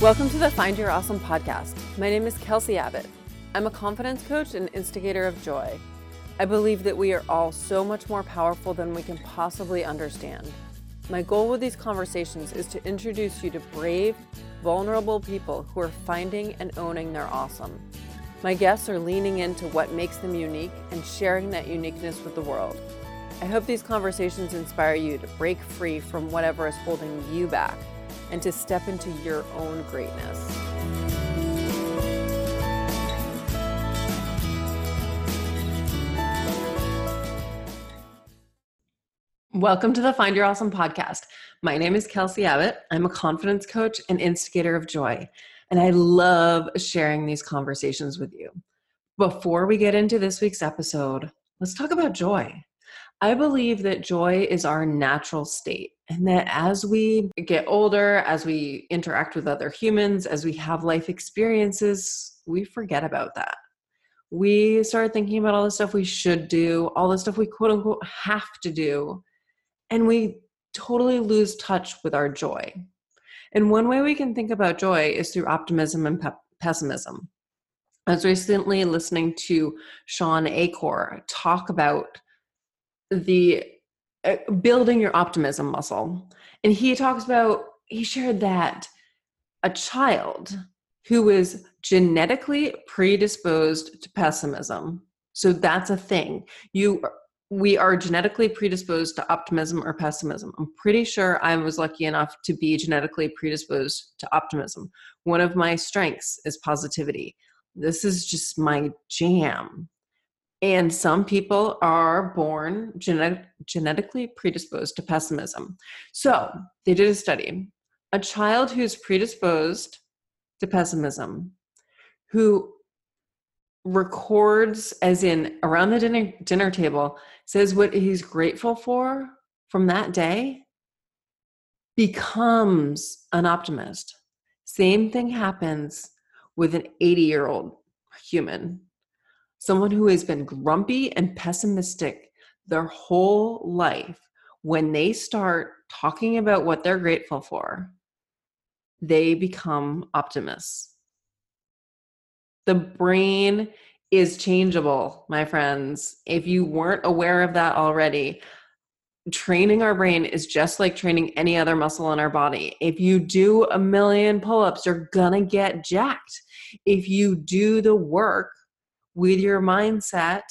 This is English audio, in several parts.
Welcome to the Find Your Awesome podcast. My name is Kelsey Abbott. I'm a confidence coach and instigator of joy. I believe that we are all so much more powerful than we can possibly understand. My goal with these conversations is to introduce you to brave, vulnerable people who are finding and owning their awesome. My guests are leaning into what makes them unique and sharing that uniqueness with the world. I hope these conversations inspire you to break free from whatever is holding you back and to step into your own greatness. Welcome to the Find Your Awesome podcast. My name is Kelsey Abbott. I'm a confidence coach and instigator of joy, and I love sharing these conversations with you. Before we get into this week's episode, let's talk about joy. I believe that joy is our natural state, and that as we get older, as we interact with other humans, as we have life experiences, we forget about that. We start thinking about all the stuff we should do, all the stuff we quote unquote have to do, and we totally lose touch with our joy. And one way we can think about joy is through optimism and pe- pessimism. I was recently listening to Shawn Achor talk about the uh, building your optimism muscle. And he talks about, he shared that a child who is genetically predisposed to pessimism. So that's a thing. You we are genetically predisposed to optimism or pessimism. I'm pretty sure I was lucky enough to be genetically predisposed to optimism. One of my strengths is positivity. This is just my jam. And some people are born genetic, genetically predisposed to pessimism. So they did a study. A child who's predisposed to pessimism, who records, as in around the dinner, dinner table, says what he's grateful for from that day, becomes an optimist. Same thing happens with an 80 year old human someone who has been grumpy and pessimistic their whole life, when they start talking about what they're grateful for, they become optimists. The brain is changeable, my friends. If you weren't aware of that already, training our brain is just like training any other muscle in our body. If you do a million pull ups, you're gonna get jacked. If you do the work with your mindset,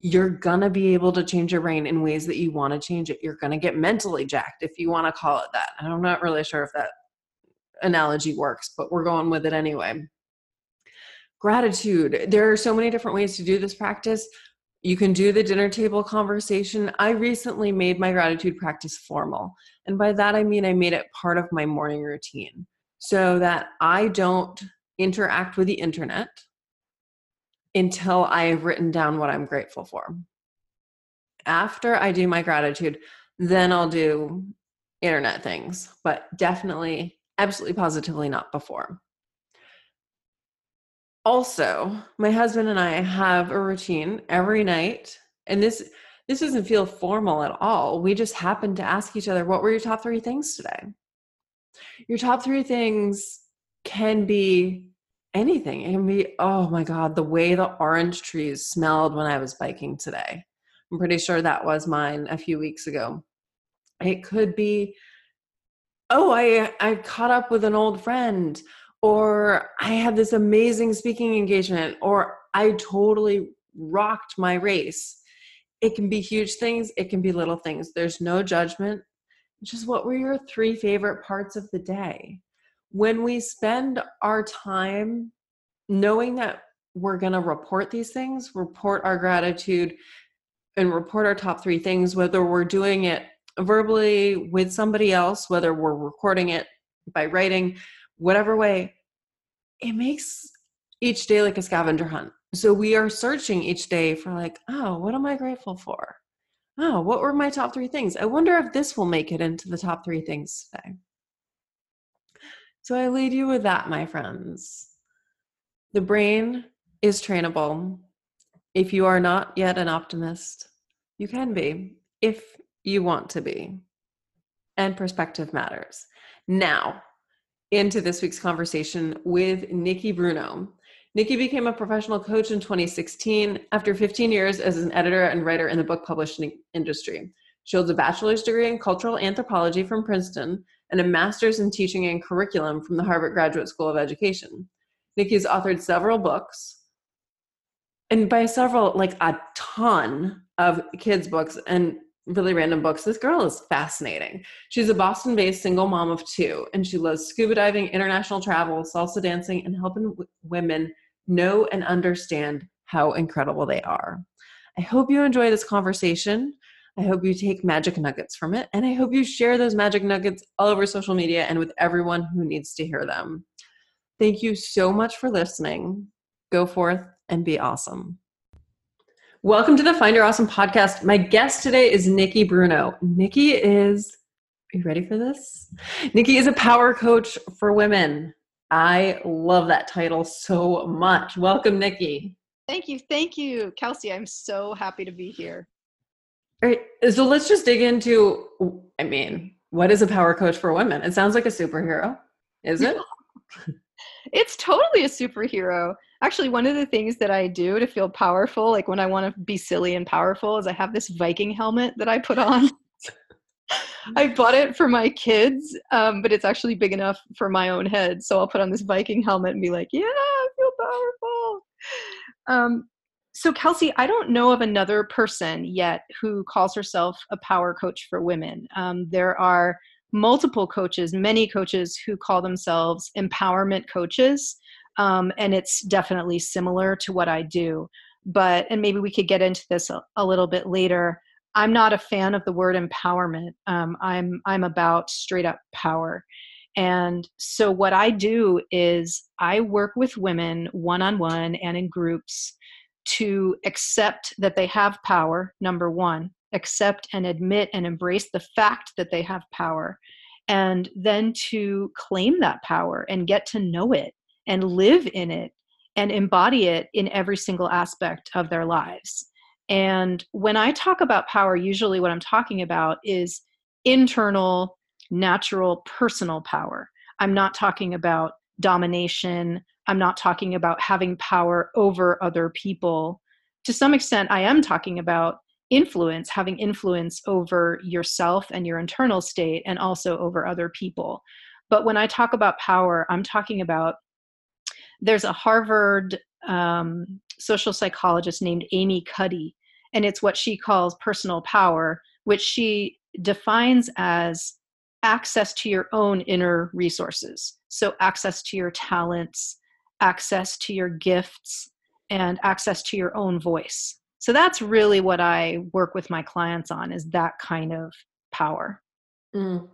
you're gonna be able to change your brain in ways that you want to change it. You're gonna get mentally jacked if you want to call it that. I'm not really sure if that analogy works, but we're going with it anyway. Gratitude. There are so many different ways to do this practice. You can do the dinner table conversation. I recently made my gratitude practice formal. And by that, I mean I made it part of my morning routine so that I don't interact with the internet until I've written down what I'm grateful for. After I do my gratitude, then I'll do internet things, but definitely, absolutely positively not before. Also, my husband and I have a routine every night, and this this doesn't feel formal at all. We just happen to ask each other, "What were your top 3 things today?" Your top 3 things can be anything. It can be, oh my God, the way the orange trees smelled when I was biking today. I'm pretty sure that was mine a few weeks ago. It could be, oh, I, I caught up with an old friend, or I had this amazing speaking engagement, or I totally rocked my race. It can be huge things, it can be little things. There's no judgment. Just what were your three favorite parts of the day? When we spend our time knowing that we're going to report these things, report our gratitude, and report our top three things, whether we're doing it verbally with somebody else, whether we're recording it by writing, whatever way, it makes each day like a scavenger hunt. So we are searching each day for, like, oh, what am I grateful for? Oh, what were my top three things? I wonder if this will make it into the top three things today. So I lead you with that, my friends. The brain is trainable. If you are not yet an optimist, you can be if you want to be. And perspective matters. Now, into this week's conversation with Nikki Bruno. Nikki became a professional coach in 2016 after 15 years as an editor and writer in the book publishing industry. She holds a bachelor's degree in cultural anthropology from Princeton and a master's in teaching and curriculum from the Harvard Graduate School of Education. Nikki has authored several books, and by several, like a ton of kids' books and really random books. This girl is fascinating. She's a Boston based single mom of two, and she loves scuba diving, international travel, salsa dancing, and helping w- women know and understand how incredible they are. I hope you enjoy this conversation. I hope you take magic nuggets from it, and I hope you share those magic nuggets all over social media and with everyone who needs to hear them. Thank you so much for listening. Go forth and be awesome. Welcome to the Find Your Awesome podcast. My guest today is Nikki Bruno. Nikki is, are you ready for this? Nikki is a power coach for women. I love that title so much. Welcome, Nikki. Thank you. Thank you, Kelsey. I'm so happy to be here. All right. So let's just dig into I mean, what is a power coach for women? It sounds like a superhero. Is it? it's totally a superhero. Actually, one of the things that I do to feel powerful, like when I want to be silly and powerful, is I have this Viking helmet that I put on. I bought it for my kids, um, but it's actually big enough for my own head. So I'll put on this Viking helmet and be like, yeah, I feel powerful. Um, so, Kelsey, I don't know of another person yet who calls herself a power coach for women. Um, there are multiple coaches, many coaches who call themselves empowerment coaches. Um, and it's definitely similar to what I do. But, and maybe we could get into this a, a little bit later. I'm not a fan of the word empowerment. Um, I'm, I'm about straight up power. And so, what I do is I work with women one on one and in groups to accept that they have power, number one, accept and admit and embrace the fact that they have power, and then to claim that power and get to know it and live in it and embody it in every single aspect of their lives. And when I talk about power, usually what I'm talking about is internal, natural, personal power. I'm not talking about domination. I'm not talking about having power over other people. To some extent, I am talking about influence, having influence over yourself and your internal state, and also over other people. But when I talk about power, I'm talking about there's a Harvard um, social psychologist named Amy Cuddy, and it's what she calls personal power, which she defines as access to your own inner resources. So, access to your talents, access to your gifts, and access to your own voice. So, that's really what I work with my clients on is that kind of power. Mm.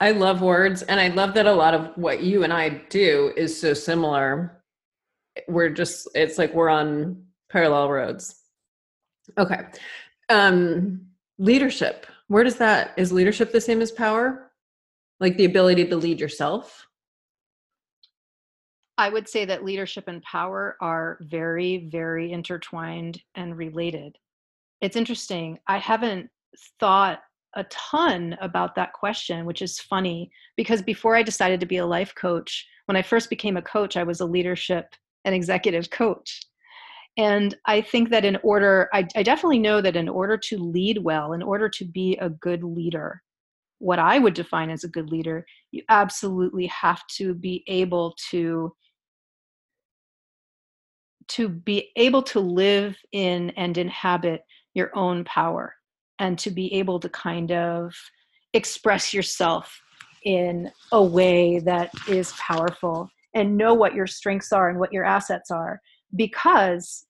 I love words, and I love that a lot of what you and I do is so similar. We're just, it's like we're on parallel roads. Okay. Um, leadership. Where does that, is leadership the same as power? like the ability to lead yourself i would say that leadership and power are very very intertwined and related. It's interesting i haven't thought a ton about that question which is funny because before i decided to be a life coach when i first became a coach i was a leadership and executive coach. And i think that in order I, I definitely know that in order to lead well in order to be a good leader what I would define as a good leader, you absolutely have to be able to to be able to live in and inhabit your own power and to be able to kind of express yourself in a way that is powerful and know what your strengths are and what your assets are. Because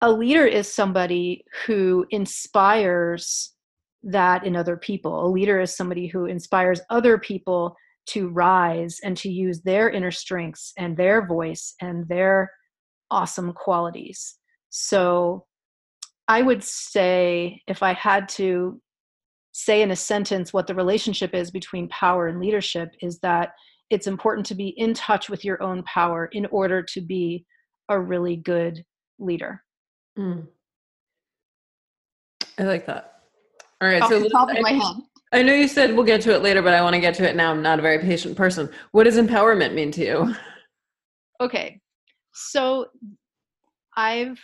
a leader is somebody who inspires that in other people. A leader is somebody who inspires other people to rise and to use their inner strengths and their voice and their awesome qualities. So I would say, if I had to say in a sentence what the relationship is between power and leadership, is that it's important to be in touch with your own power in order to be a really good leader. Mm. I like that. All right, Off so top of my head. I know you said we'll get to it later, but I want to get to it now. I'm not a very patient person. What does empowerment mean to you? Okay. So I've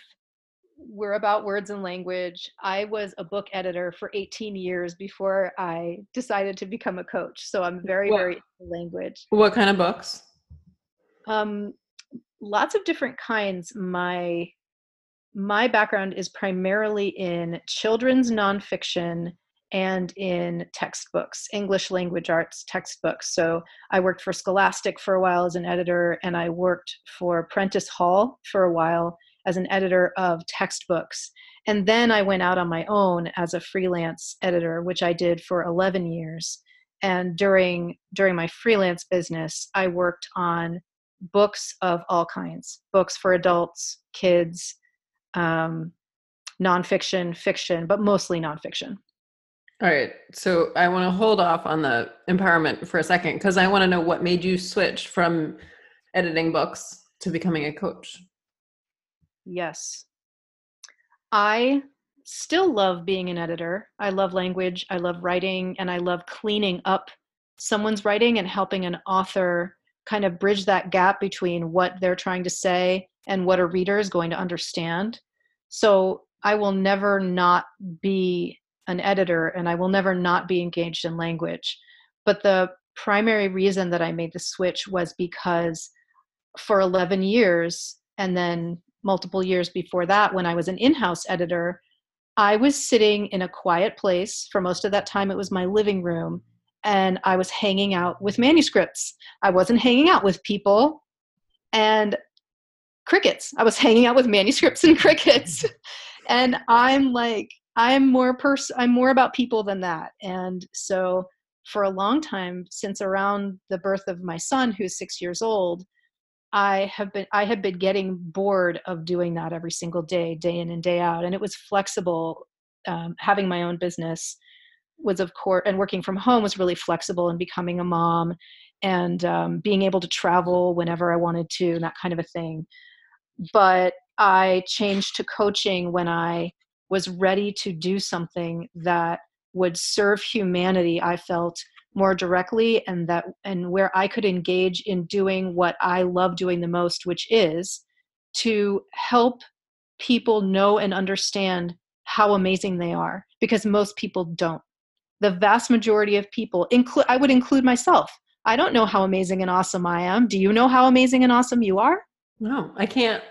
we're about words and language. I was a book editor for 18 years before I decided to become a coach. So I'm very, what, very language. What kind of books? Um, lots of different kinds. My my background is primarily in children's nonfiction and in textbooks, English language arts textbooks. So I worked for Scholastic for a while as an editor, and I worked for Prentice Hall for a while as an editor of textbooks. And then I went out on my own as a freelance editor, which I did for 11 years. And during during my freelance business, I worked on books of all kinds, books for adults, kids, um, nonfiction, fiction, but mostly nonfiction. All right. So I want to hold off on the empowerment for a second because I want to know what made you switch from editing books to becoming a coach. Yes. I still love being an editor. I love language, I love writing, and I love cleaning up someone's writing and helping an author kind of bridge that gap between what they're trying to say and what a reader is going to understand. So I will never not be an editor and I will never not be engaged in language. But the primary reason that I made the switch was because for 11 years and then multiple years before that when I was an in house editor, I was sitting in a quiet place. For most of that time, it was my living room, and I was hanging out with manuscripts. I wasn't hanging out with people and crickets. I was hanging out with manuscripts and crickets. and I'm like, I'm more pers- I'm more about people than that. And so for a long time, since around the birth of my son, who's six years old, I have been I had been getting bored of doing that every single day, day in and day out, and it was flexible. Um, having my own business was, of course, and working from home was really flexible. And becoming a mom and um, being able to travel whenever I wanted to, and that kind of a thing. But I changed to coaching when I was ready to do something that would serve humanity. I felt more directly and that and where I could engage in doing what I love doing the most which is to help people know and understand how amazing they are because most people don't. The vast majority of people include I would include myself. I don't know how amazing and awesome I am. Do you know how amazing and awesome you are no I can't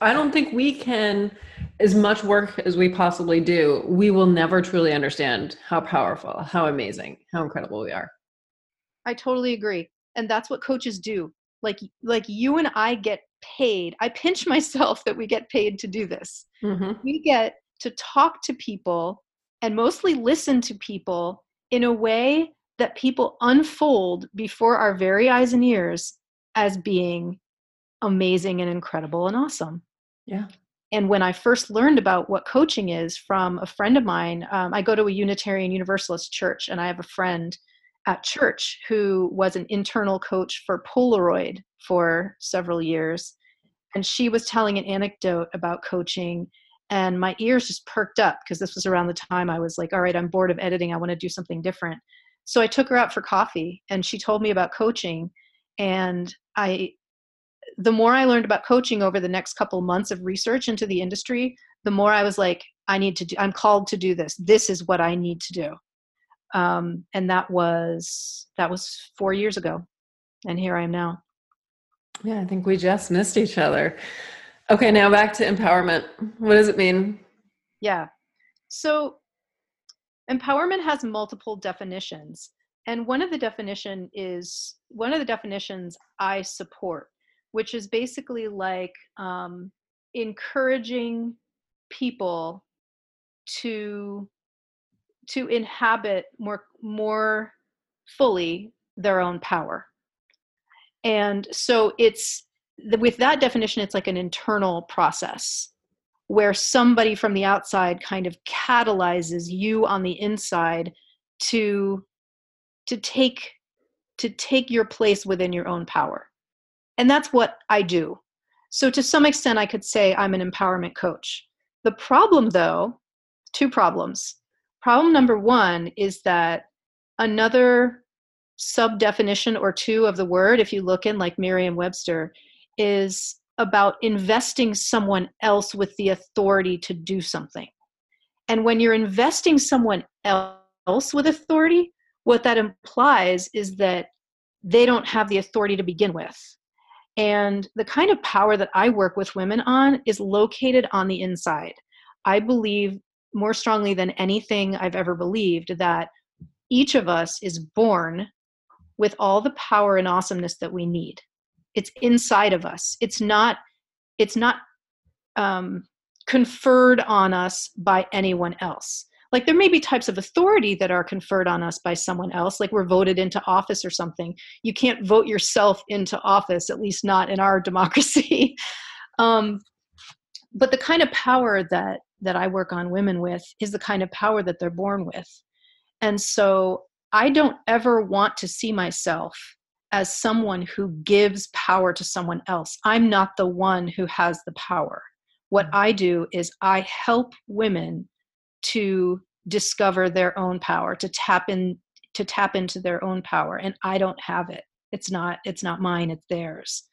I don't think we can as much work as we possibly do, we will never truly understand how powerful, how amazing, how incredible we are. I totally agree. And that's what coaches do. Like like you and I get paid. I pinch myself that we get paid to do this. Mm-hmm. We get to talk to people and mostly listen to people in a way that people unfold before our very eyes and ears as being amazing and incredible and awesome. Yeah and when I first learned about what coaching is from a friend of mine, um, I go to a Unitarian Universalist church, and I have a friend at church who was an internal coach for Polaroid for several years. And she was telling an anecdote about coaching, and my ears just perked up because this was around the time I was like, all right, I'm bored of editing. I want to do something different. So I took her out for coffee, and she told me about coaching. And I the more I learned about coaching over the next couple months of research into the industry, the more I was like, I need to do, I'm called to do this. This is what I need to do. Um, and that was, that was four years ago. And here I am now. Yeah, I think we just missed each other. Okay, now back to empowerment. What does it mean? Yeah. So empowerment has multiple definitions. And one of the definition is one of the definitions I support which is basically like um, encouraging people to to inhabit more more fully their own power. And so it's with that definition it's like an internal process where somebody from the outside kind of catalyzes you on the inside to to take to take your place within your own power and that's what I do. So, to some extent, I could say I'm an empowerment coach. The problem, though, two problems. Problem number one is that another sub definition or two of the word, if you look in like Merriam Webster, is about investing someone else with the authority to do something. And when you're investing someone else with authority, what that implies is that they don't have the authority to begin with. And the kind of power that I work with women on is located on the inside. I believe more strongly than anything I've ever believed that each of us is born with all the power and awesomeness that we need. It's inside of us. It's not. It's not um, conferred on us by anyone else. Like there may be types of authority that are conferred on us by someone else, like we're voted into office or something. You can't vote yourself into office, at least not in our democracy. um, but the kind of power that that I work on women with is the kind of power that they're born with. And so I don't ever want to see myself as someone who gives power to someone else. I'm not the one who has the power. What mm. I do is I help women to discover their own power, to tap in to tap into their own power and I don't have it. It's not it's not mine, it's theirs.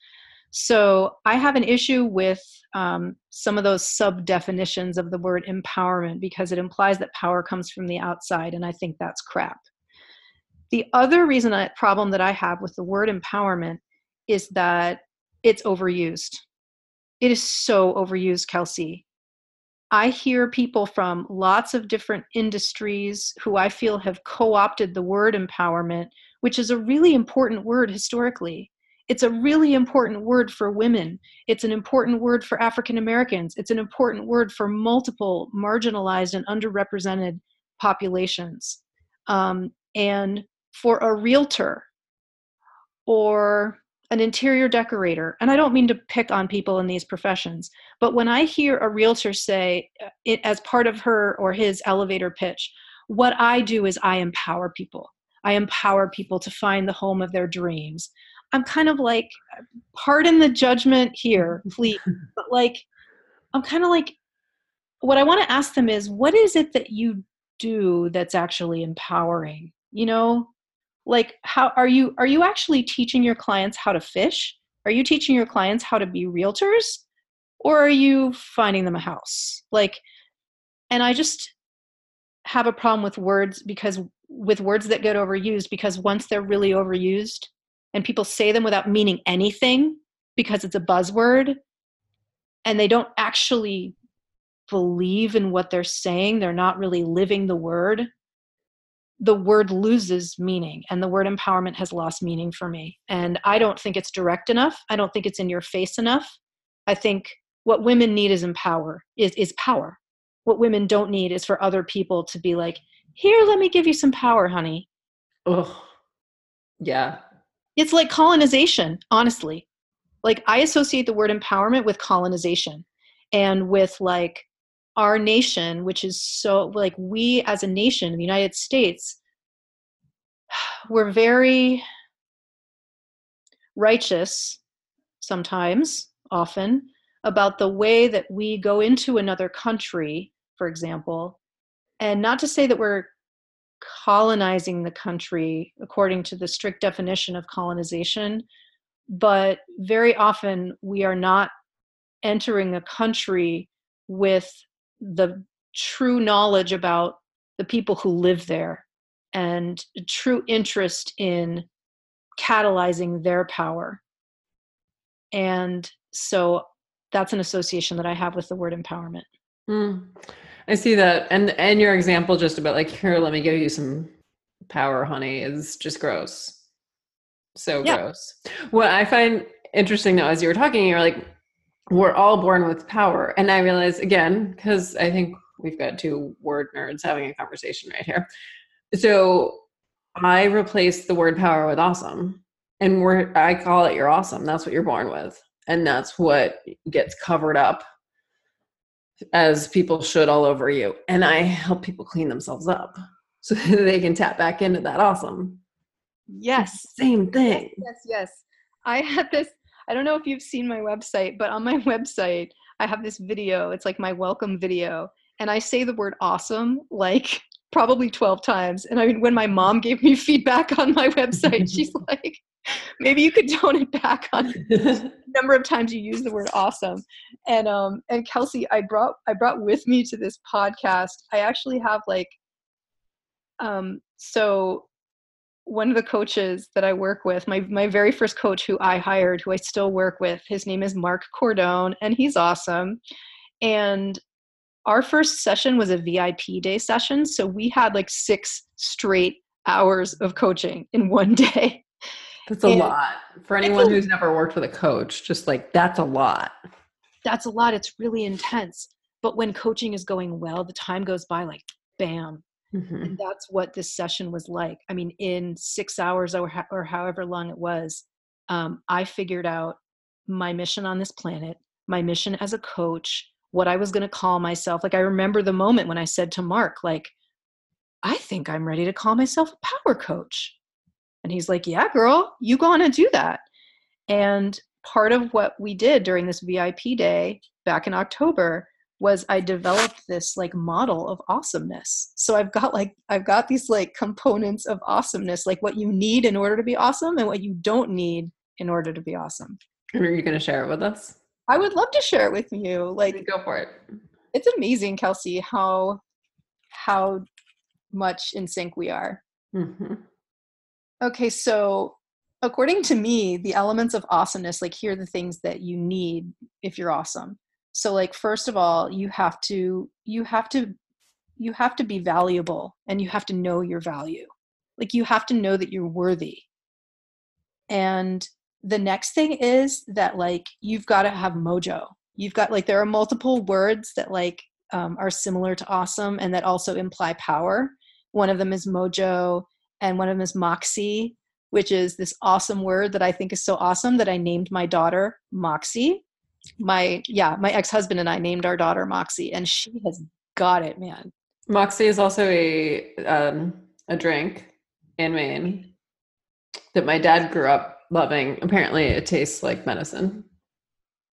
So I have an issue with um, some of those sub definitions of the word empowerment because it implies that power comes from the outside, and I think that's crap. The other reason that problem that I have with the word empowerment is that it's overused. It is so overused, Kelsey. I hear people from lots of different industries who I feel have co opted the word empowerment, which is a really important word historically. It's a really important word for women. It's an important word for African Americans. It's an important word for multiple marginalized and underrepresented populations. Um, and for a realtor or an interior decorator, and I don't mean to pick on people in these professions, but when I hear a realtor say uh, it as part of her or his elevator pitch, what I do is I empower people. I empower people to find the home of their dreams. I'm kind of like, pardon the judgment here, please, but like, I'm kind of like, what I want to ask them is, what is it that you do that's actually empowering? You know, like how are you are you actually teaching your clients how to fish? Are you teaching your clients how to be realtors? Or are you finding them a house? Like and i just have a problem with words because with words that get overused because once they're really overused and people say them without meaning anything because it's a buzzword and they don't actually believe in what they're saying they're not really living the word the word loses meaning and the word empowerment has lost meaning for me. And i don't think it's direct enough. I don't think it's in your face enough. I think what women need is empower is, is power. What women don't need is for other people to be like here let me give you some power honey. Oh yeah. It's like colonization honestly. Like i associate the word empowerment with colonization and with like our nation, which is so like we as a nation, the United States, we're very righteous sometimes, often, about the way that we go into another country, for example, and not to say that we're colonizing the country according to the strict definition of colonization, but very often we are not entering a country with the true knowledge about the people who live there and true interest in catalyzing their power. And so that's an association that I have with the word empowerment. Mm, I see that. And and your example just about like here, let me give you some power, honey, is just gross. So yeah. gross. What I find interesting though, as you were talking, you're like, we're all born with power. And I realize again, because I think we've got two word nerds having a conversation right here. So I replaced the word power with awesome. And we're I call it you're awesome. That's what you're born with. And that's what gets covered up as people should all over you. And I help people clean themselves up so they can tap back into that awesome. Yes. Same thing. Yes, yes. yes. I had this I don't know if you've seen my website, but on my website, I have this video. It's like my welcome video. And I say the word awesome like probably 12 times. And I mean, when my mom gave me feedback on my website, she's like, maybe you could tone it back on the number of times you use the word awesome. And um and Kelsey, I brought I brought with me to this podcast. I actually have like um so one of the coaches that I work with, my my very first coach who I hired, who I still work with, his name is Mark Cordone, and he's awesome. And our first session was a VIP day session, so we had like six straight hours of coaching in one day. That's a and lot for anyone who's never worked with a coach. Just like that's a lot. That's a lot. It's really intense. But when coaching is going well, the time goes by like bam. Mm-hmm. And that's what this session was like. I mean, in six hours or, or however long it was, um, I figured out my mission on this planet, my mission as a coach, what I was going to call myself. Like, I remember the moment when I said to Mark, like, I think I'm ready to call myself a power coach. And he's like, Yeah, girl, you go on and do that. And part of what we did during this VIP day back in October was I developed this like model of awesomeness. So I've got like I've got these like components of awesomeness, like what you need in order to be awesome and what you don't need in order to be awesome. Are you going to share it with us? I would love to share it with you. Like go for it. It's amazing, Kelsey, how how much in sync we are. Mm-hmm. Okay, so according to me, the elements of awesomeness, like here are the things that you need if you're awesome so like first of all you have to you have to you have to be valuable and you have to know your value. Like you have to know that you're worthy. And the next thing is that like you've got to have mojo. You've got like there are multiple words that like um, are similar to awesome and that also imply power. One of them is mojo and one of them is moxie which is this awesome word that i think is so awesome that i named my daughter moxie my yeah my ex-husband and i named our daughter moxie and she has got it man. Moxie is also a um, a drink in maine that my dad grew up loving. Apparently it tastes like medicine.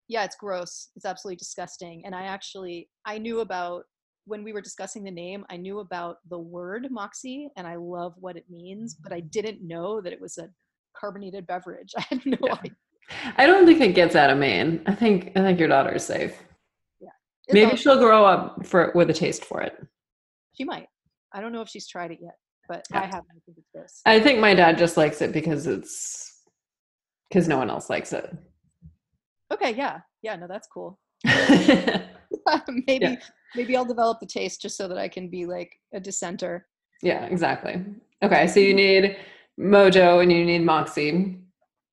Yeah it's gross. It's absolutely disgusting. And i actually i knew about when we were discussing the name i knew about the word moxie and i love what it means but i didn't know that it was a carbonated beverage. I had no yeah. idea I don't think it gets out of Maine. I think I think your daughter is safe. Yeah. Maybe she'll grow up for with a taste for it. She might. I don't know if she's tried it yet, but yeah. I haven't. I think it's gross. I think my dad just likes it because it's because no one else likes it. Okay, yeah. Yeah, no, that's cool. maybe yeah. maybe I'll develop the taste just so that I can be like a dissenter. Yeah, exactly. Okay, so you need Mojo and you need Moxie.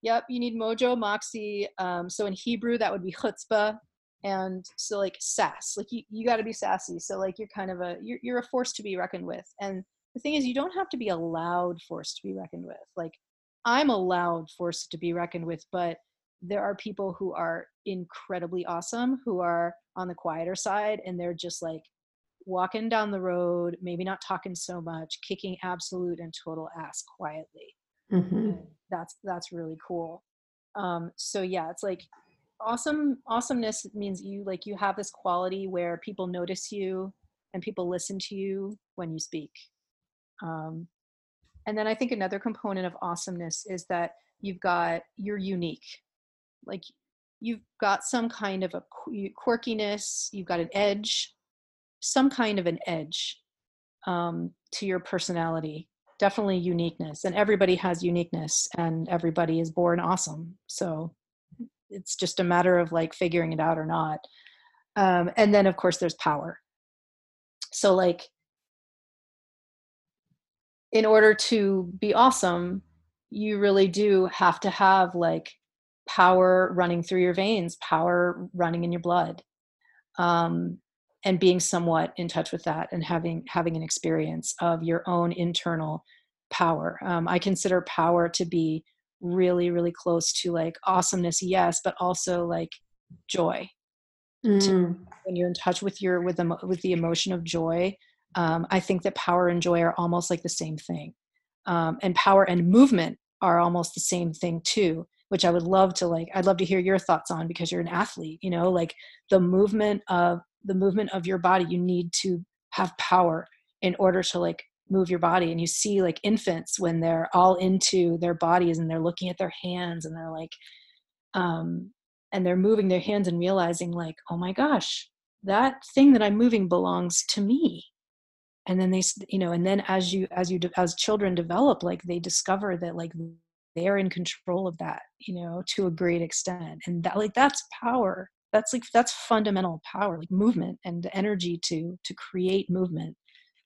Yep, you need mojo, moxie. Um, so in Hebrew, that would be chutzpah, and so like sass. Like you, you got to be sassy. So like you're kind of a you're you're a force to be reckoned with. And the thing is, you don't have to be a loud force to be reckoned with. Like I'm a loud force to be reckoned with, but there are people who are incredibly awesome who are on the quieter side, and they're just like walking down the road, maybe not talking so much, kicking absolute and total ass quietly. Mm-hmm. That's that's really cool. Um, so yeah, it's like awesome. Awesomeness means you like you have this quality where people notice you and people listen to you when you speak. Um, and then I think another component of awesomeness is that you've got you're unique. Like you've got some kind of a quirkiness. You've got an edge, some kind of an edge um, to your personality definitely uniqueness and everybody has uniqueness and everybody is born awesome. So it's just a matter of like figuring it out or not. Um, and then of course there's power. So like in order to be awesome you really do have to have like power running through your veins power running in your blood. Um, and being somewhat in touch with that and having having an experience of your own internal power. Um, i consider power to be really really close to like awesomeness yes but also like joy. Mm. to, when you're in touch with your with the with the emotion of joy um, i think that power and joy are almost like the same thing. Um, and power and movement are almost the same thing too which i would love to like i'd love to hear your thoughts on because you're an athlete you know like the movement of the movement of your body you need to have power in order to like move your body. And you see like infants when they're all into their bodies and they're looking at their hands and they're like um and they're moving their hands and realizing like oh my gosh that thing that i'm moving belongs to me. And then they you know and then as you as you as children develop like they discover that like they're in control of that you know to a great extent. And that like that's power that's like that's fundamental power like movement and the energy to to create movement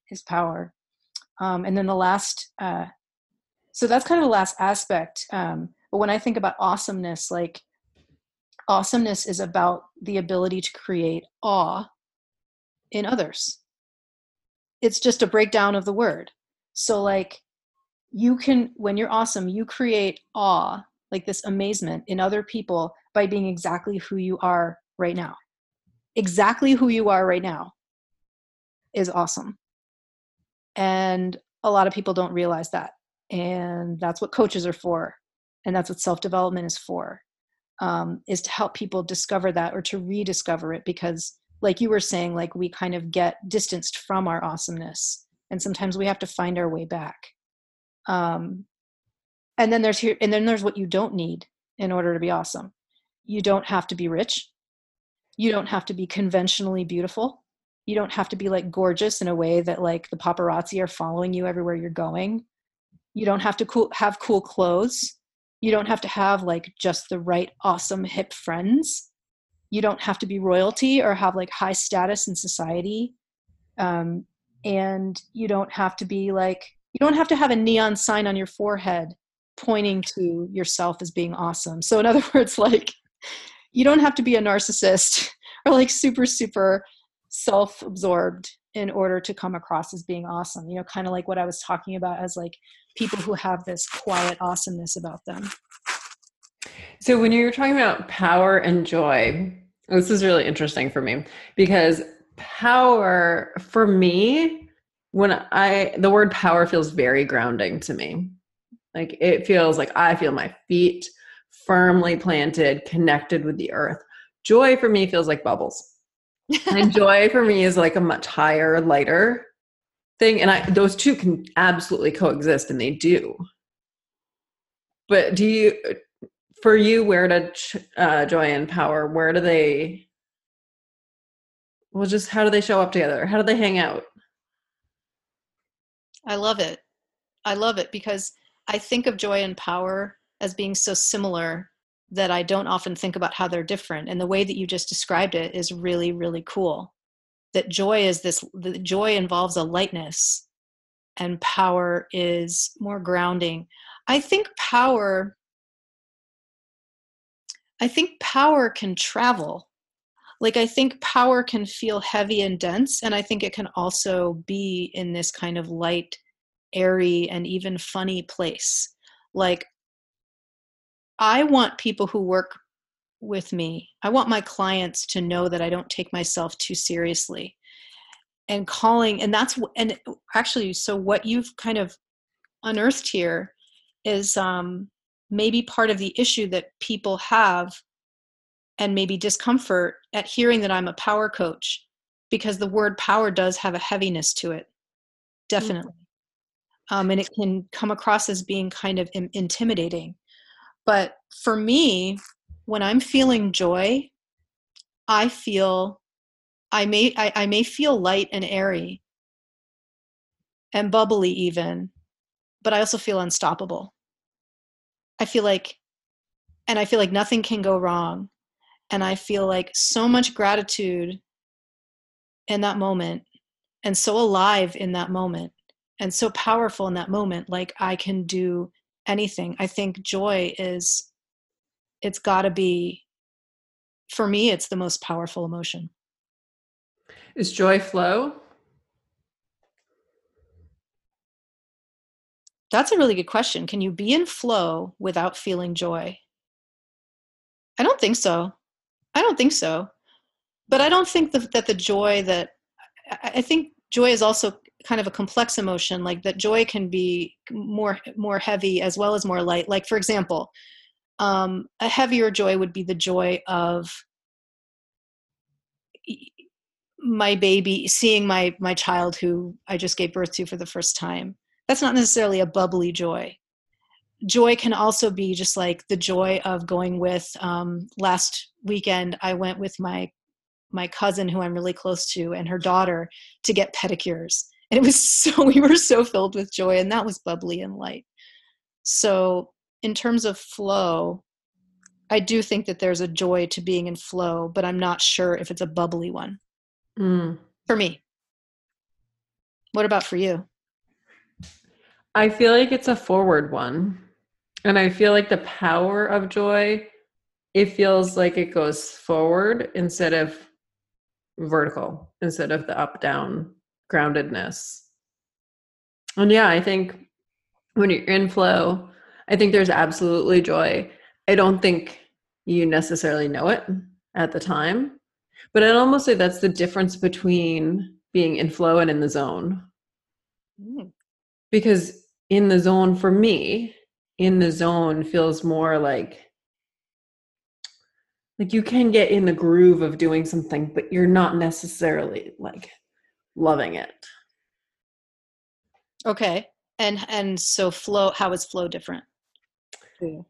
is power. Um, and then the last uh, so that's kind of the last aspect um, but when i think about awesomeness like awesomeness is about the ability to create awe in others. It's just a breakdown of the word. So like you can when you're awesome you create awe like this amazement in other people by being exactly who you are right now. Exactly who you are right now is awesome. And a lot of people don't realize that. And that's what coaches are for. And that's what self-development is for um, is to help people discover that or to rediscover it because like you were saying like we kind of get distanced from our awesomeness. And sometimes we have to find our way back. Um, and then there's here and then there's what you don't need in order to be awesome. You don't have to be rich. You don't have to be conventionally beautiful. You don't have to be like gorgeous in a way that like the paparazzi are following you everywhere you're going. You don't have to cool, have cool clothes. You don't have to have like just the right awesome hip friends. You don't have to be royalty or have like high status in society. Um, and you don't have to be like you don't have to have a neon sign on your forehead pointing to yourself as being awesome. So in other words like you don't have to be a narcissist or like super super self-absorbed in order to come across as being awesome you know kind of like what i was talking about as like people who have this quiet awesomeness about them. So when you're talking about power and joy this is really interesting for me because power for me when i the word power feels very grounding to me like it feels like i feel my feet firmly planted connected with the earth. Joy for me feels like bubbles. And joy for me is like a much higher lighter thing. And i those two can absolutely coexist and they do. But do you for you where to uh, joy and power where do they well just how do they show up together? How do they hang out? I love it. I love it because i think of joy and power as being so similar that I don't often think about how they're different. And the way that you just described it is really, really cool. That joy is this, the joy involves a lightness, and power is more grounding. I think power, I think power can travel. Like, I think power can feel heavy and dense, and I think it can also be in this kind of light, airy, and even funny place. Like, I want people who work with me, I want my clients to know that I don't take myself too seriously. And calling, and that's, and actually, so what you've kind of unearthed here is um, maybe part of the issue that people have and maybe discomfort at hearing that I'm a power coach because the word power does have a heaviness to it, definitely. Mm-hmm. Um, and it can come across as being kind of Im- intimidating. But for me, when I'm feeling joy, I feel I may I, I may feel light and airy and bubbly even, but I also feel unstoppable. I feel like and I feel like nothing can go wrong. And I feel like so much gratitude in that moment and so alive in that moment and so powerful in that moment like I can do anything. I think joy is, it's got to be, for me, it's the most powerful emotion. Is joy flow? That's a really good question. Can you be in flow without feeling joy? I don't think so. I don't think so. But I don't think that, that the joy that I think joy is also kind of a complex emotion like that joy can be more more heavy as well as more light. Like for example um, a heavier joy would be the joy of my baby seeing my my child who i just gave birth to for the first time. That's not necessarily a bubbly joy. Joy can also be just like the joy of going with um, last weekend i went with my my cousin who i'm really close to and her daughter to get pedicures and it was so we were so filled with joy and that was bubbly and light so in terms of flow i do think that there's a joy to being in flow but i'm not sure if it's a bubbly one Mm. for me. What about for you? I feel like it's a forward one. And I feel like the power of joy, it feels like it goes forward instead of vertical, instead of the up down groundedness. And yeah, I think when you're in flow, I think there's absolutely joy. I don't think you necessarily know it at the time, but I'd almost say that's the difference between being in flow and in the zone. Mm. Because in the zone, for me, in the zone feels more like like you can get in the groove of doing something, but you're not necessarily like loving it. Okay. And and so flow how is flow different? for?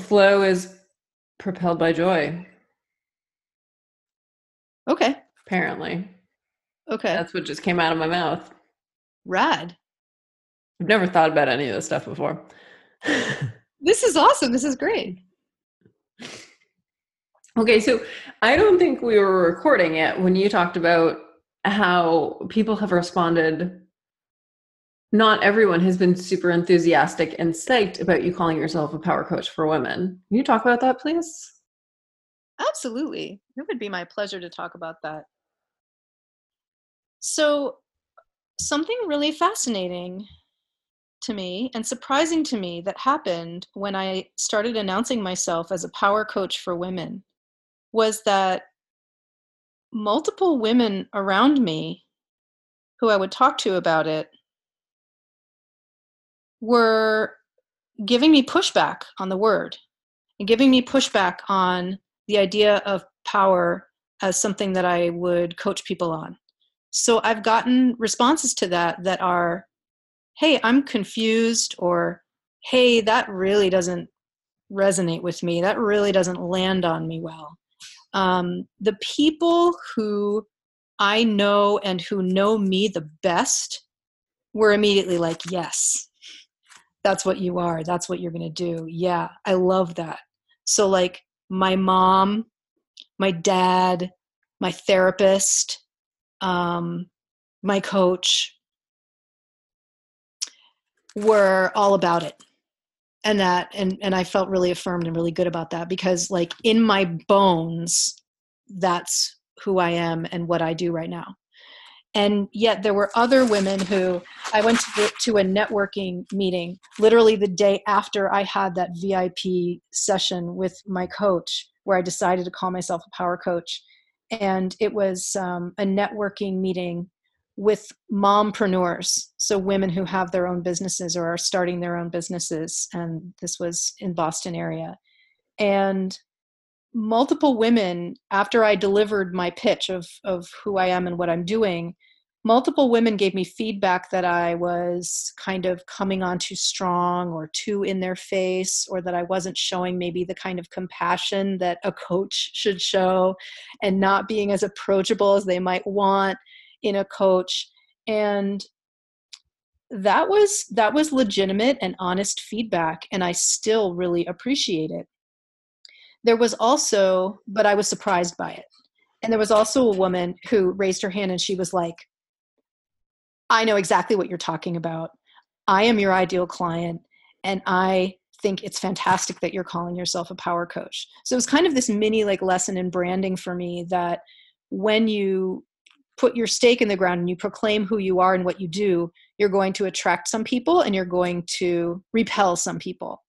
Flow is propelled by joy, Okay. apparently. Okay. That's what just came out of my mouth. Rad. I've never thought about any of this stuff before. This is awesome. This is great. Okay, so I don't think we were recording it when you talked about how people have responded. Not everyone has been super enthusiastic and psyched about you calling yourself a power coach for women. Can you talk about that, please? Absolutely. It would be my pleasure to talk about that. So, something really fascinating to me and surprising to me that happened when I started announcing myself as a power coach for women was that multiple women around me who I would talk to about it were giving me pushback on the word and giving me pushback on the idea of power as something that I would coach people on. So I've gotten responses to that that are, hey, I'm confused, or hey, that really doesn't resonate with me. That really doesn't land on me well. Um, the people who I know and who know me the best were immediately like, yes, that's what you are. That's what you're going to do. Yeah, I love that. So, like, my mom, my dad, my therapist, um, my coach were all about it and that and and i felt really affirmed and really good about that because like in my bones that's who i am and what i do right now. And yet there were other women who i went to, the, to a networking meeting literally the day after i had that vip session with my coach where i decided to call myself a power coach. And it was um, a networking meeting with mompreneurs so women who have their own businesses or are starting their own businesses and this was in boston area. And multiple women after i delivered my pitch of of who i am and what i'm doing multiple women gave me feedback that i was kind of coming on too strong or too in their face or that i wasn't showing maybe the kind of compassion that a coach should show and not being as approachable as they might want in a coach and that was that was legitimate and honest feedback and i still really appreciate it. There was also but i was surprised by it and there was also a woman who raised her hand and she was like i know exactly what you're talking about. I am your ideal client and i think it's fantastic that you're calling yourself a power coach. So it was kind of this mini like lesson in branding for me that when you put your stake in the ground and you proclaim who you are and what you do, you're going to attract some people and you're going to repel some people.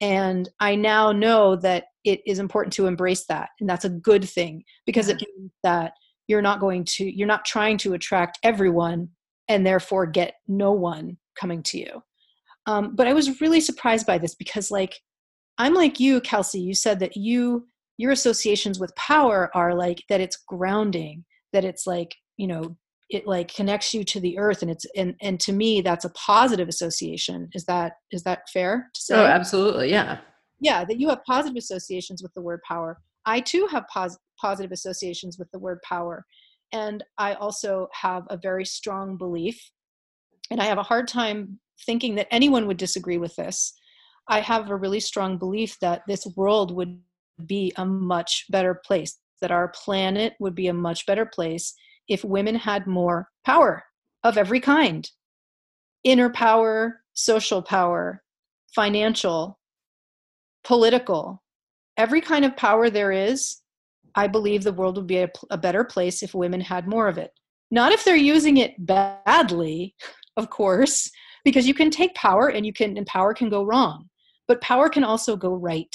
And I now know that it is important to embrace that. And that's a good thing because it means that you're not going to, you're not trying to attract everyone and therefore get no one coming to you. Um, but I was really surprised by this because, like, I'm like you, Kelsey. You said that you, your associations with power are like that it's grounding, that it's like you know it like connects you to the earth and it's and and to me that's a positive association. Is that is that fair to oh, say? oh absolutely yeah. Yeah that you have positive associations with the word power. I too have pos- positive associations with the word power. And i also have a very strong belief and i have a hard time thinking that anyone would disagree with this. I have a really strong belief that this world would be a much better place that our planet would be a much better place if women had more power of every kind inner power, social power, financial, political, every kind of power there is. I believe the world would be a, a, better place if women had more of it. Not if they're using it badly, of course, because you can take power and you can and power can go wrong, but power can also go right.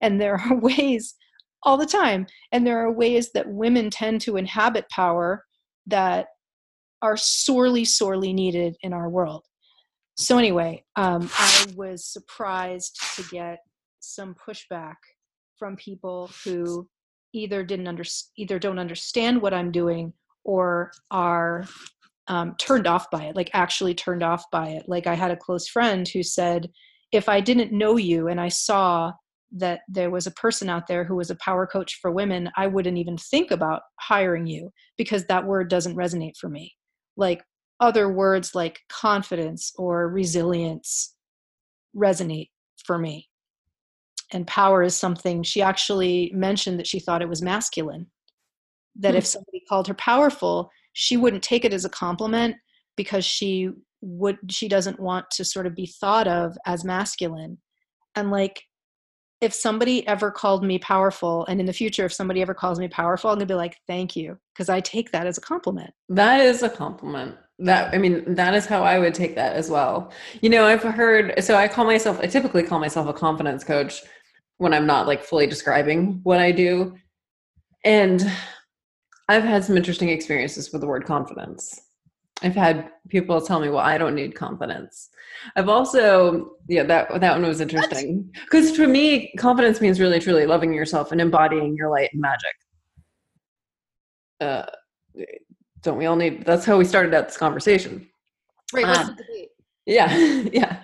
And there are ways all the time. And there are ways that women tend to inhabit power that are sorely, sorely needed in our world. So, anyway, um, I was surprised to get some pushback from people who either didn't under, either don't understand what I'm doing or are um, turned off by it, like actually turned off by it. Like I had a close friend who said, if I didn't know you and I saw that there was a person out there who was a power coach for women, I wouldn't even think about hiring you because that word doesn't resonate for me. Like other words like confidence or resilience resonate for me. And power is something she actually mentioned that she thought it was masculine. That hmm if somebody called her powerful, she wouldn't take it as a compliment because she would she doesn't want to sort of be thought of as masculine. And like if somebody ever called me powerful and in the future if somebody ever calls me powerful i'm going to be like thank you because i take that as a compliment. That is a compliment. That i mean that is how i would take that as well. You know i've heard so i call myself i typically call myself a confidence coach when i'm not like fully describing what i do. And i've had some interesting experiences with the word confidence I've had people tell me, "Well, I don't need confidence." I've also, yeah, that that one was interesting because for me, confidence means really, truly loving yourself and embodying your light and magic. Uh, don't we all need? That's how we started out this conversation. Right. Uh, yeah, yeah.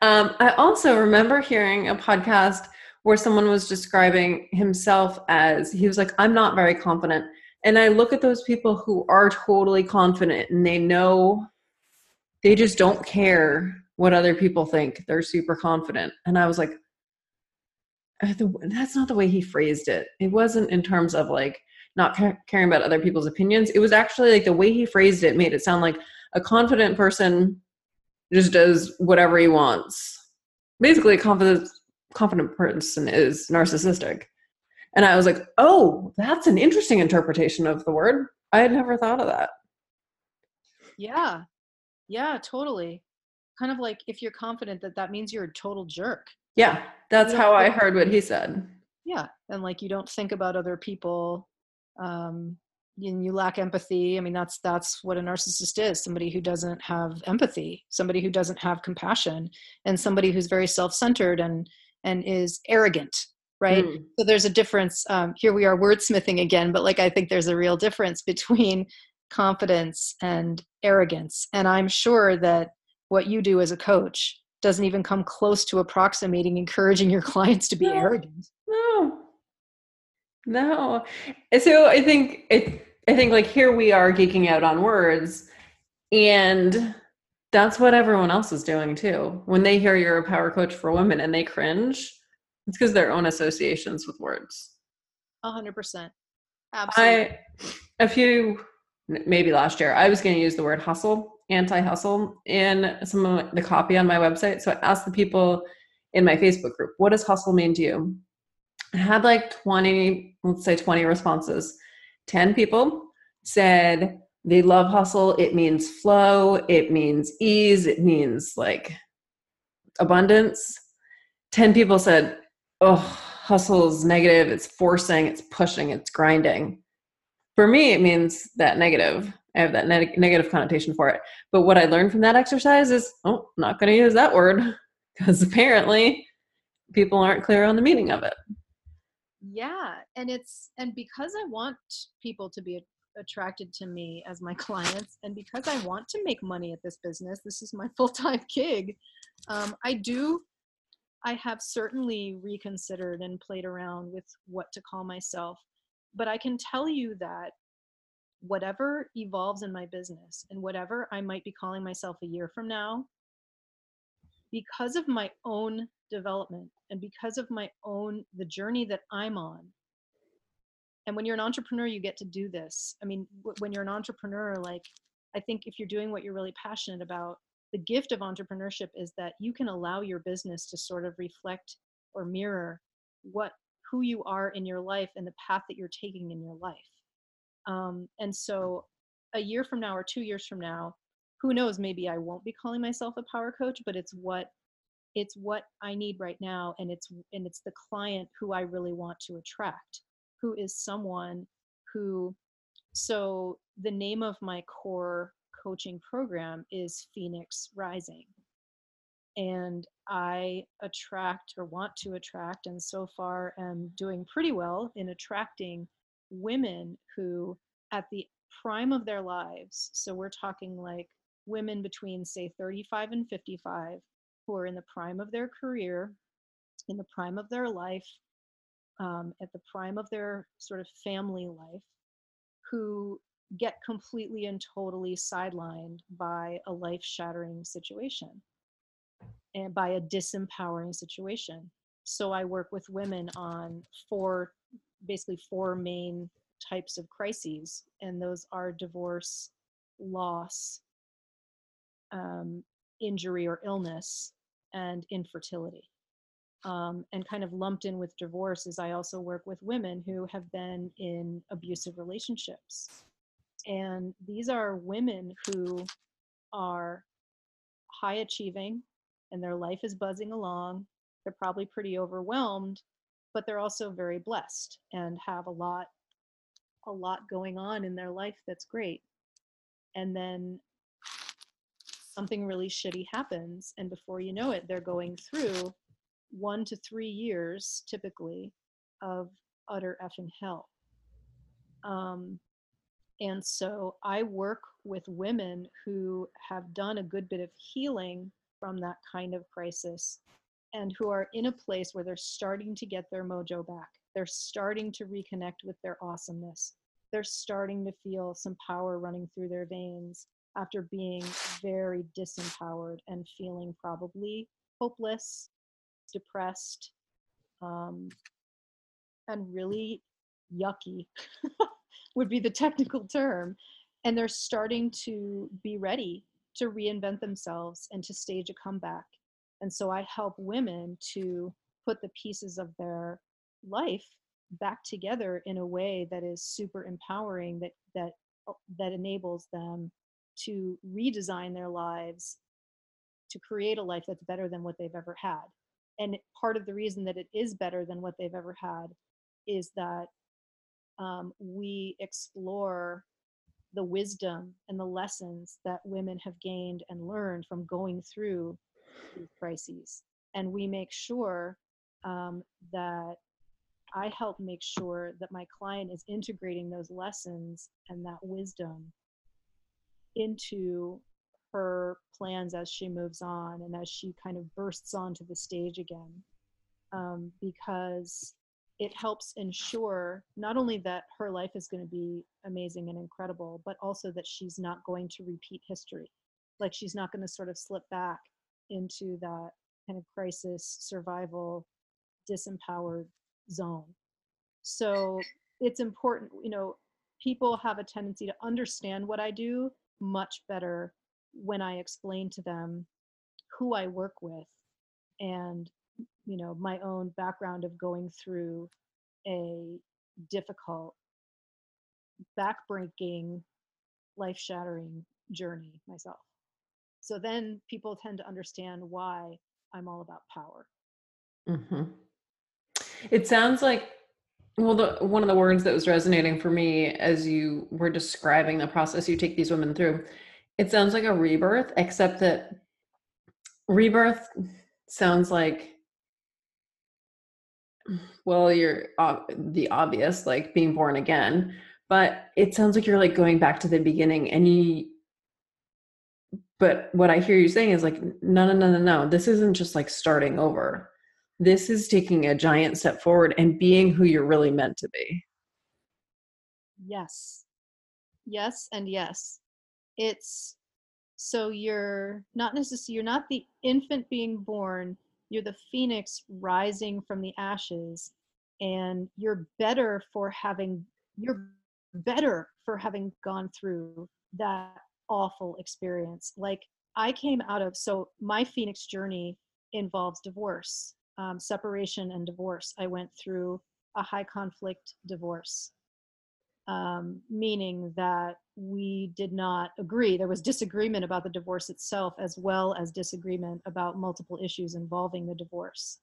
Um, I also remember hearing a podcast where someone was describing himself as he was like, "I'm not very confident." And I look at those people who are totally confident and they know they just don't care what other people think. They're super confident. And I was like, uh, that's not the way he phrased it. It wasn't in terms of like not caring about other people's opinions. It was actually like the way he phrased it made it sound like a confident person just does whatever he wants. Basically, a confident confident person is narcissistic. And I was like, oh, that's an interesting interpretation of the word. I had never thought of that. Yeah. Yeah, totally. Kind of like if you're confident that that means you're a total jerk. Yeah, that's how I heard what he said. Yeah. And like you don't think about other people. Um, and you lack empathy. I mean, that's that's what a narcissist is: somebody who doesn't have empathy, somebody who doesn't have compassion, and somebody who's very self-centered and and is arrogant right? Mm. so there's a difference um, here we are wordsmithing again but like i think there's a real difference between confidence and arrogance. And i'm sure that what you do as a coach doesn't even come close to approximating encouraging your clients to be no, arrogant. No. No. So i think it i think like here we are geeking out on words and that's what everyone else is doing too. When they hear you're a power coach for women and they cringe it's because their own associations with words. A hundred percent. Absolutely. I a few maybe last year I was going to use the word hustle, anti-hustle in some of the copy on my website. So I asked the people in my Facebook group, "What does hustle mean to you?" I had like 20, let's say 20 responses. 10 people said they love hustle. It means flow, it means ease, it means like abundance. 10 people said oh, hustle is negative, it's forcing, it's pushing, it's grinding. For me, it means that negative. I have that ne- negative connotation for it. But what I learned from that exercise is, oh, I'm not going to use that word because apparently people aren't clear on the meaning of it. Yeah, and it's and because I want people to be attracted to me as my clients and because i want to make money at this business this is my full-time gig um, i do i have certainly reconsidered and played around with what to call myself but i can tell you that whatever evolves in my business and whatever i might be calling myself a year from now because of my own development and because of my own the journey that i'm on and when you're an entrepreneur you get to do this. I mean when you're an entrepreneur like i think if you're doing what you're really passionate about the gift of entrepreneurship is that you can allow your business to sort of reflect or mirror what who you are in your life and the path that you're taking in your life. Um, and so a year from now or two years from now who knows maybe i won't be calling myself a power coach but it's what it's what i need right now and it's and it's the client who i really want to attract who is someone who so the name of my core coaching program is phoenix rising. And i attract or want to attract and so far am doing pretty well in attracting women who at the prime of their lives so we're talking like women between say 35 and 55 who are in the prime of their career in the prime of their life um, at the prime of their sort of family life who get completely and totally sidelined by a life shattering situation and by a disempowering situation. So I work with women on four, basically four main types of crises, and those are divorce, loss, um, injury or illness, and infertility um, and kind of lumped in with divorce is I also work with women who have been in abusive relationships. And these are women who are high achieving and their life is buzzing along. They're probably pretty overwhelmed, but they're also very blessed and have a lot a lot going on in their life that's great. And then something really shitty happens and before you know it they're going through one to three years typically of utter effing hell. Um, and so I work with women who have done a good bit of healing from that kind of crisis and who are in a place where they're starting to get their mojo back. They're starting to reconnect with their awesomeness. They're starting to feel some power running through their veins after being very disempowered and feeling probably hopeless depressed, um, and really yucky would be the technical term. And they're starting to be ready to reinvent themselves and to stage a comeback. And so I help women to put the pieces of their life back together in a way that is super empowering that that uh, that enables them to redesign their lives to create a life that's better than what they've ever had and part of the reason that it is better than what they've ever had is that um, we explore the wisdom and the lessons that women have gained and learned from going through these crises. And we make sure um, that i help make sure that my client is integrating those lessons and that wisdom into her plans as she moves on and as she kind of bursts onto the stage again. Um, because it helps ensure not only that her life is going to be amazing and incredible but also that she's not going to repeat history. Like she's not going to sort of slip back into that kind of crisis survival disempowered zone. So it's important you know people have a tendency to understand what i do much better when I explain to them who I work with and you know my own background of going through a difficult backbreaking life-shattering journey myself so then people tend to understand why i'm all about power mm-hmm. it sounds like well the, one of the words that was resonating for me as you were describing the process you take these women through it sounds like a rebirth, except that rebirth sounds like well, you're uh, the obvious, like being born again. but it sounds like you're like going back to the beginning and you but what i hear you saying is like no no no no no this isn't just like starting over. This is taking a giant step forward and being who you're really meant to be. Yes. Yes and yes. It's so you're not necessarily you're not the infant being born you're the phoenix rising from the ashes and you're better for having you're better for having gone through that awful experience. Like i came out of so my phoenix journey involves divorce um, separation and divorce. I went through a high conflict divorce um, meaning that we did not agree. There was disagreement about the divorce itself, as well as disagreement about multiple issues involving the divorce.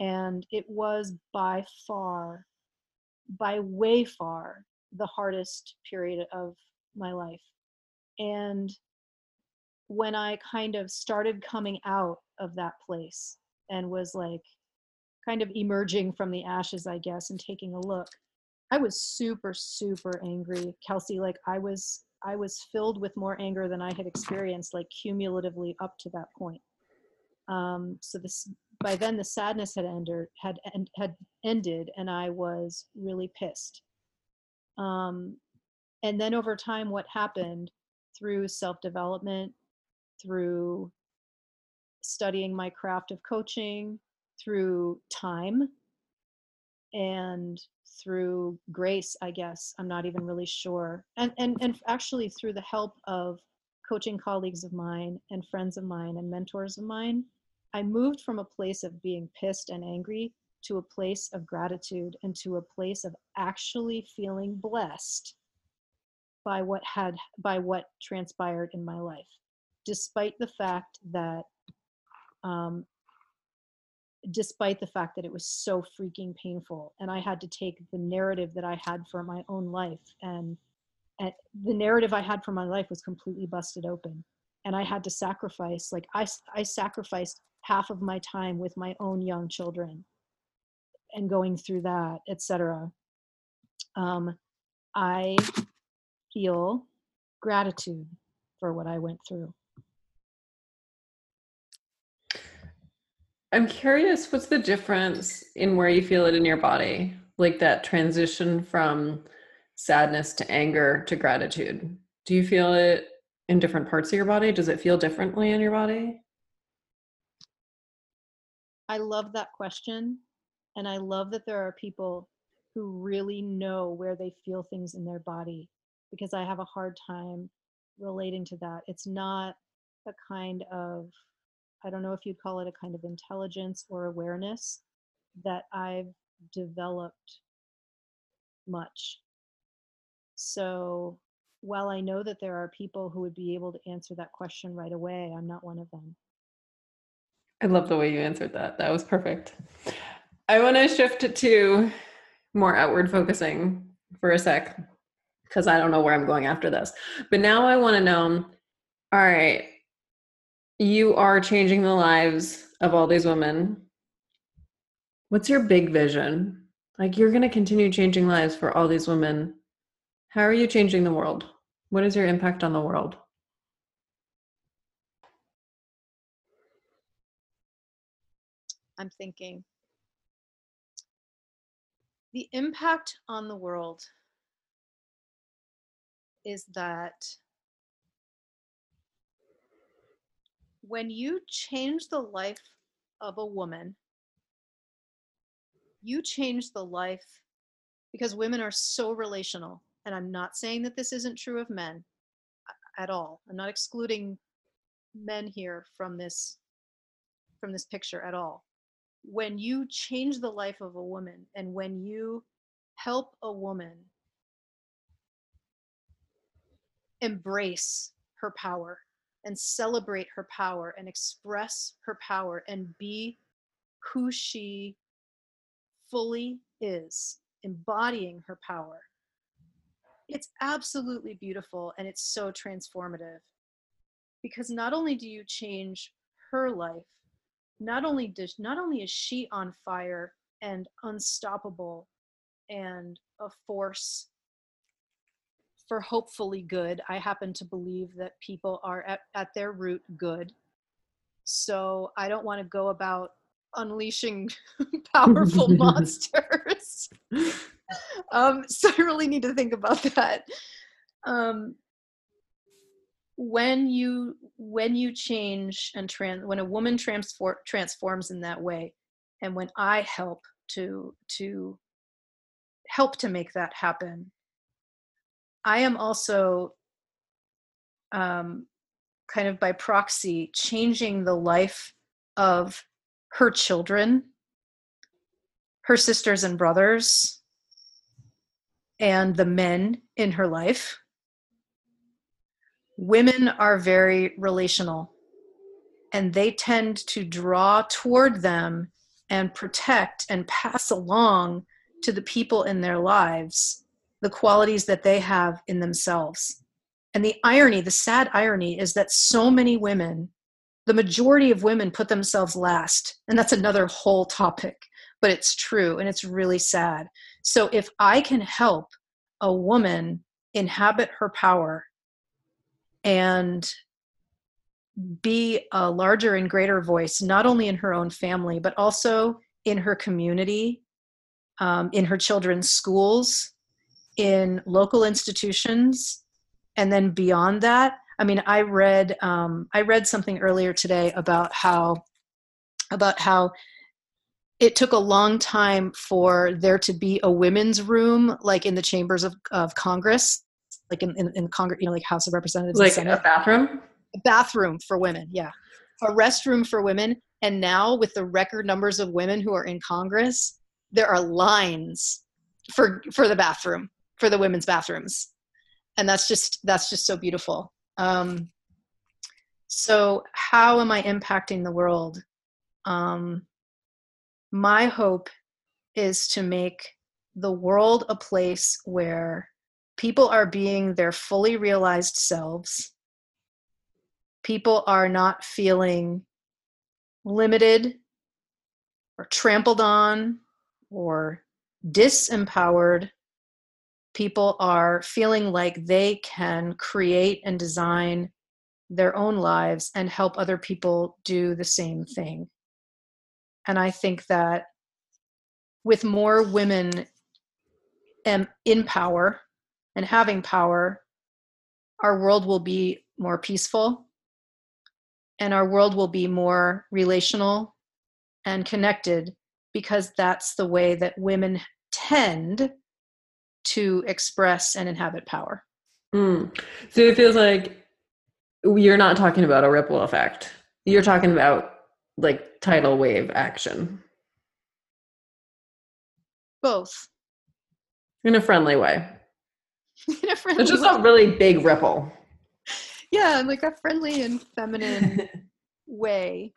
And it was by far, by way far, the hardest period of my life. And when I kind of started coming out of that place and was like kind of emerging from the ashes, I guess, and taking a look, I was super, super angry, Kelsey. Like I was, I was filled with more anger than I had experienced, like cumulatively up to that point. Um, so this, by then, the sadness had ended, had had ended, and I was really pissed. Um, and then over time, what happened through self development, through studying my craft of coaching, through time, and through grace i guess i'm not even really sure. And and and actually through the help of coaching colleagues of mine and friends of mine and mentors of mine i moved from a place of being pissed and angry to a place of gratitude and to a place of actually feeling blessed by what had by what transpired in my life despite the fact that um, despite the fact that it was so freaking painful and i had to take the narrative that i had for my own life and, and the narrative i had for my life was completely busted open and i had to sacrifice like i i sacrificed half of my time with my own young children and going through that etc um, i feel gratitude for what i went through I'm curious, what's the difference in where you feel it in your body? Like that transition from sadness to anger to gratitude. Do you feel it in different parts of your body? Does it feel differently in your body? I love that question. And I love that there are people who really know where they feel things in their body because I have a hard time relating to that. It's not a kind of I don't know if you'd call it a kind of intelligence or awareness that I've developed much. So while I know that there are people who would be able to answer that question right away, I'm not one of them. I love the way you answered that. That was perfect. I want to shift to more outward focusing for a sec because I don't know where I'm going after this. But now I want to know all right, you are changing the lives of all these women. What's your big vision? Like, you're going to continue changing lives for all these women. How are you changing the world? What is your impact on the world? I'm thinking the impact on the world is that when you change the life of a woman, you change the life because women are so relational. And I'm not saying that this isn't true of men at all. I'm not excluding men here from this from this picture at all. When you change the life of a woman and when you help a woman embrace her power and celebrate her power and express her power and be who she fully is, embodying her power. It's absolutely beautiful and it's so transformative because not only do you change her life, not only does not only is she on fire and unstoppable and a force for hopefully good. I happen to believe that people are at, at their root good. So I don't want to go about unleashing powerful monsters. um, so I really need to think about that. Um, when you when you change and trans when a woman transform transforms in that way, and when I help to to help to make that happen, I am also um, kind of by proxy changing the life of her children, her sisters and brothers, and the men in her life. Women are very relational and they tend to draw toward them and protect and pass along to the people in their lives the qualities that they have in themselves. And the irony, the sad irony, is that so many women, the majority of women put themselves last. And that's another whole topic, but it's true and it's really sad. So if I can help a woman inhabit her power and be a larger and greater voice, not only in her own family, but also in her community, um, in her children's schools, in local institutions and then beyond that i mean i read um, i read something earlier today about how about how it took a long time for there to be a women's room like in the chambers of, of congress like in, in, in congress you know like house of representatives like a bathroom? A bathroom for women yeah. A restroom for women and now with the record numbers of women who are in congress there are lines for for the bathroom for the women's bathrooms. And that's just that's just so beautiful. Um, so how am i impacting the world? Um, my hope is to make the world a place where people are being their fully realized selves. People are not feeling limited or trampled on or disempowered people are feeling like they can create and design their own lives and help other people do the same thing. And I think that with more women in power and having power, our world will be more peaceful and our world will be more relational and connected because that's the way that women tend to express and inhabit power. Mm. So it feels like you're not talking about a ripple effect. You're talking about like tidal wave action. Both. In a friendly way. In a friendly It's just way. a really big ripple. Yeah, in like a friendly and feminine way.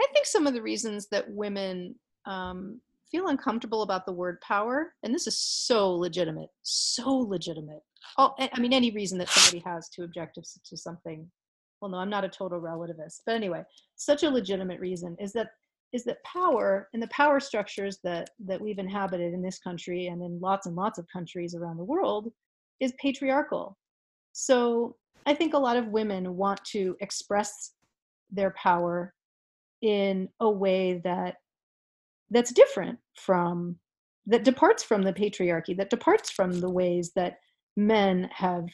I think some of the reasons that women um, feel uncomfortable about the word power, and this is so legitimate, so legitimate. Oh, I mean, any reason that somebody has to object to something. Well, no, I'm not a total relativist, but anyway, such a legitimate reason is that is that power and the power structures that that we've inhabited in this country and in lots and lots of countries around the world is patriarchal. So I think a lot of women want to express their power in a way that that's different from that departs from the patriarchy that departs from the ways that men have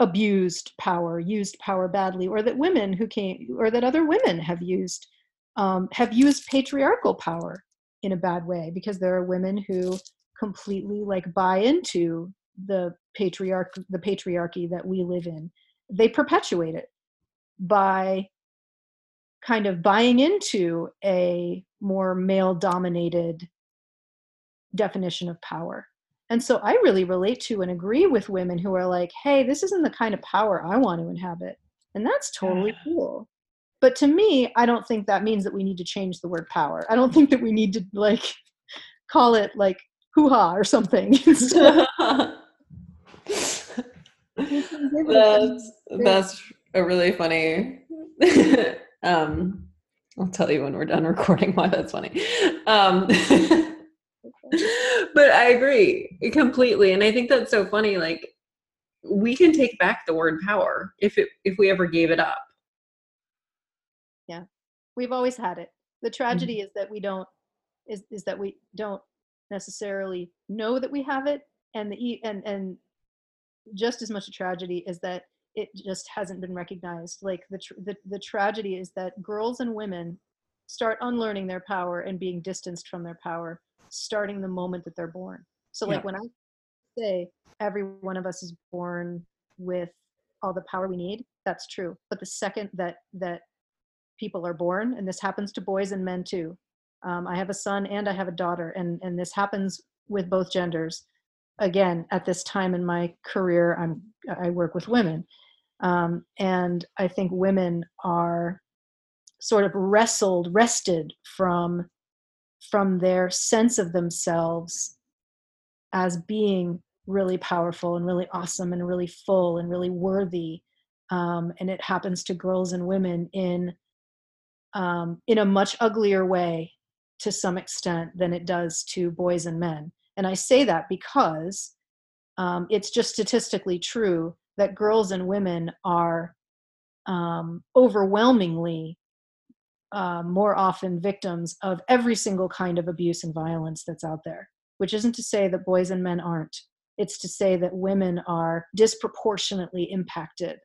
abused power used power badly or that women who came or that other women have used um, have used patriarchal power in a bad way because there are women who completely like buy into the patriarch the patriarchy that we live in. They perpetuate it by kind of buying into a more male dominated definition of power. And so I really relate to and agree with women who are like, hey, this isn't the kind of power I want to inhabit. And that's totally yeah. cool. But to me, I don't think that means that we need to change the word power. I don't think that we need to like call it like hoo ha or something. that's, that's a really funny um, I'll tell you when we're done recording why that's funny. Um, but I agree completely. And I think that's so funny. Like, we can take back the word power if it if we ever gave it up. Yeah. We've always had it. The tragedy mm-hmm. is that we don't is is that we don't necessarily know that we have it and the and and just as much a tragedy is that it just hasn't been recognized. Like the, the the tragedy is that girls and women start unlearning their power and being distanced from their power starting the moment that they're born. So like yeah. when i say every one of us is born with all the power we need that's true. But the second that that people are born and this happens to boys and men too um, i have a son and i have a daughter and and this happens with both genders. Again at this time in my career i'm i work with women um, and i think women are sort of wrestled wrested from from their sense of themselves as being really powerful and really awesome and really full and really worthy. Um, and it happens to girls and women in um, in a much uglier way to some extent than it does to boys and men. And I say that because um, it's just statistically true that girls and women are um, overwhelmingly uh, more often victims of every single kind of abuse and violence that's out there, which isn't to say that boys and men aren't. It's to say that women are disproportionately impacted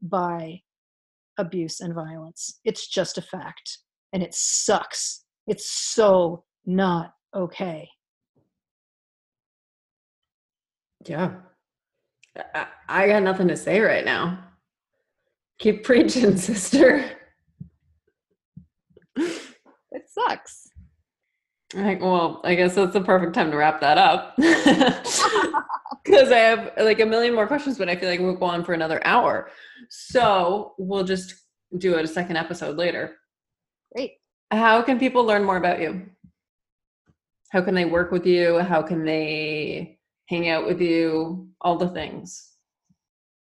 by abuse and violence. It's just a fact. And it sucks. It's so not okay. Yeah. I, I got nothing to say right now. Keep preaching, sister. It sucks. Like, well, I guess that's the perfect time to wrap that up. Because I have like a million more questions, but I feel like we'll go on for another hour. So we'll just do it a second episode later. Great. How can people learn more about you? How can they work with you? How can they hang out with you, all the things.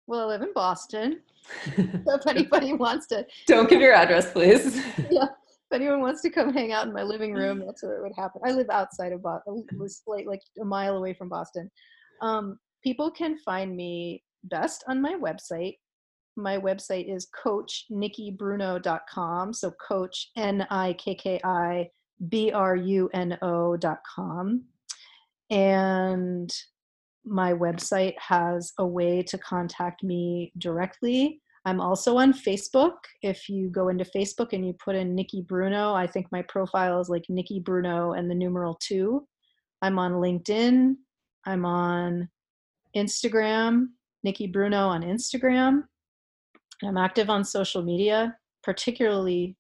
Well, I live in Boston. so if anybody wants to Don't give your address, please. yeah. If anyone wants to come hang out in my living room, that's where it would happen. I live outside of Boston, like, a mile away from Boston. Um, people can find me best on my website. My website is coachnikkibruno.com. So coach N I K K I B R U N O.com. And my website has a way to contact me directly. I'm also on Facebook. If you go into Facebook and you put in Nikki Bruno, I think my profile is like Nikki Bruno and the numeral two. I'm on LinkedIn. I'm on Instagram, Nikki Bruno on Instagram. I'm active on social media, particularly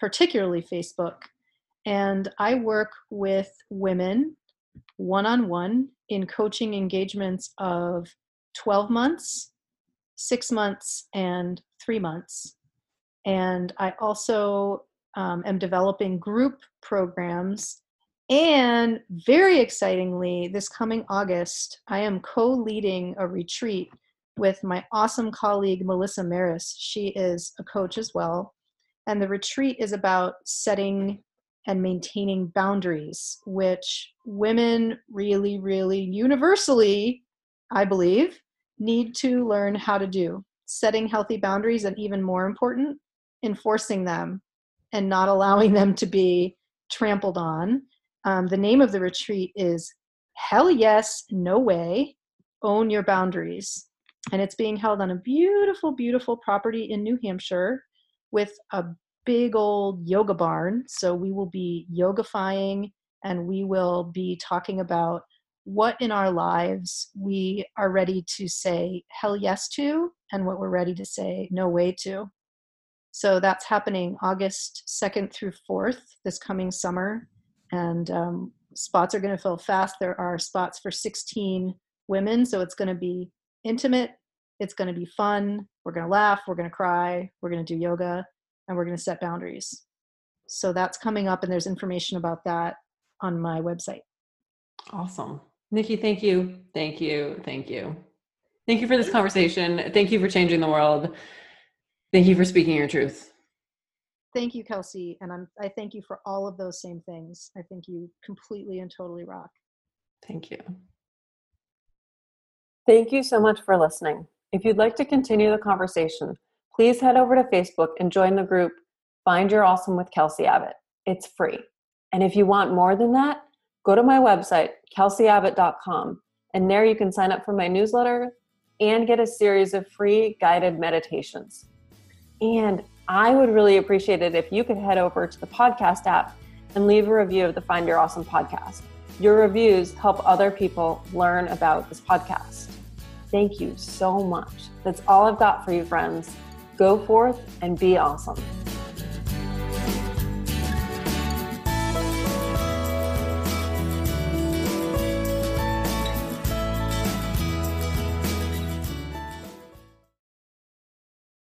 particularly Facebook. And I work with women one on one in coaching engagements of 12 months, six months, and three months. And I also um, am developing group programs. And very excitingly, this coming August, I am co leading a retreat with my awesome colleague, Melissa Maris. She is a coach as well. And the retreat is about setting and maintaining boundaries, which women really, really universally, I believe, need to learn how to do. Setting healthy boundaries, and even more important, enforcing them and not allowing them to be trampled on. Um, the name of the retreat is Hell Yes, No Way, Own Your Boundaries. And it's being held on a beautiful, beautiful property in New Hampshire with a big old yoga barn. So we will be yogafying and we will be talking about what in our lives we are ready to say hell yes to and what we're ready to say no way to. So that's happening August 2nd through 4th this coming summer. And um, spots are going to fill fast. There are spots for 16 women. So it's going to be intimate. It's going to be fun. We're going to laugh. We're going to cry. We're going to do yoga and we're going to set boundaries. So that's coming up, and there's information about that on my website. Awesome. Nikki, thank you. Thank you. Thank you. Thank you for this conversation. Thank you for changing the world. Thank you for speaking your truth. Thank you, Kelsey. And I'm, I thank you for all of those same things. I think you completely and totally rock. Thank you. Thank you so much for listening. If you'd like to continue the conversation, please head over to Facebook and join the group Find Your Awesome with Kelsey Abbott. It's free. And if you want more than that, go to my website, kelseyabbott.com, and there you can sign up for my newsletter and get a series of free guided meditations. And I would really appreciate it if you could head over to the podcast app and leave a review of the Find Your Awesome podcast. Your reviews help other people learn about this podcast. Thank you so much. That's all I've got for you, friends. Go forth and be awesome.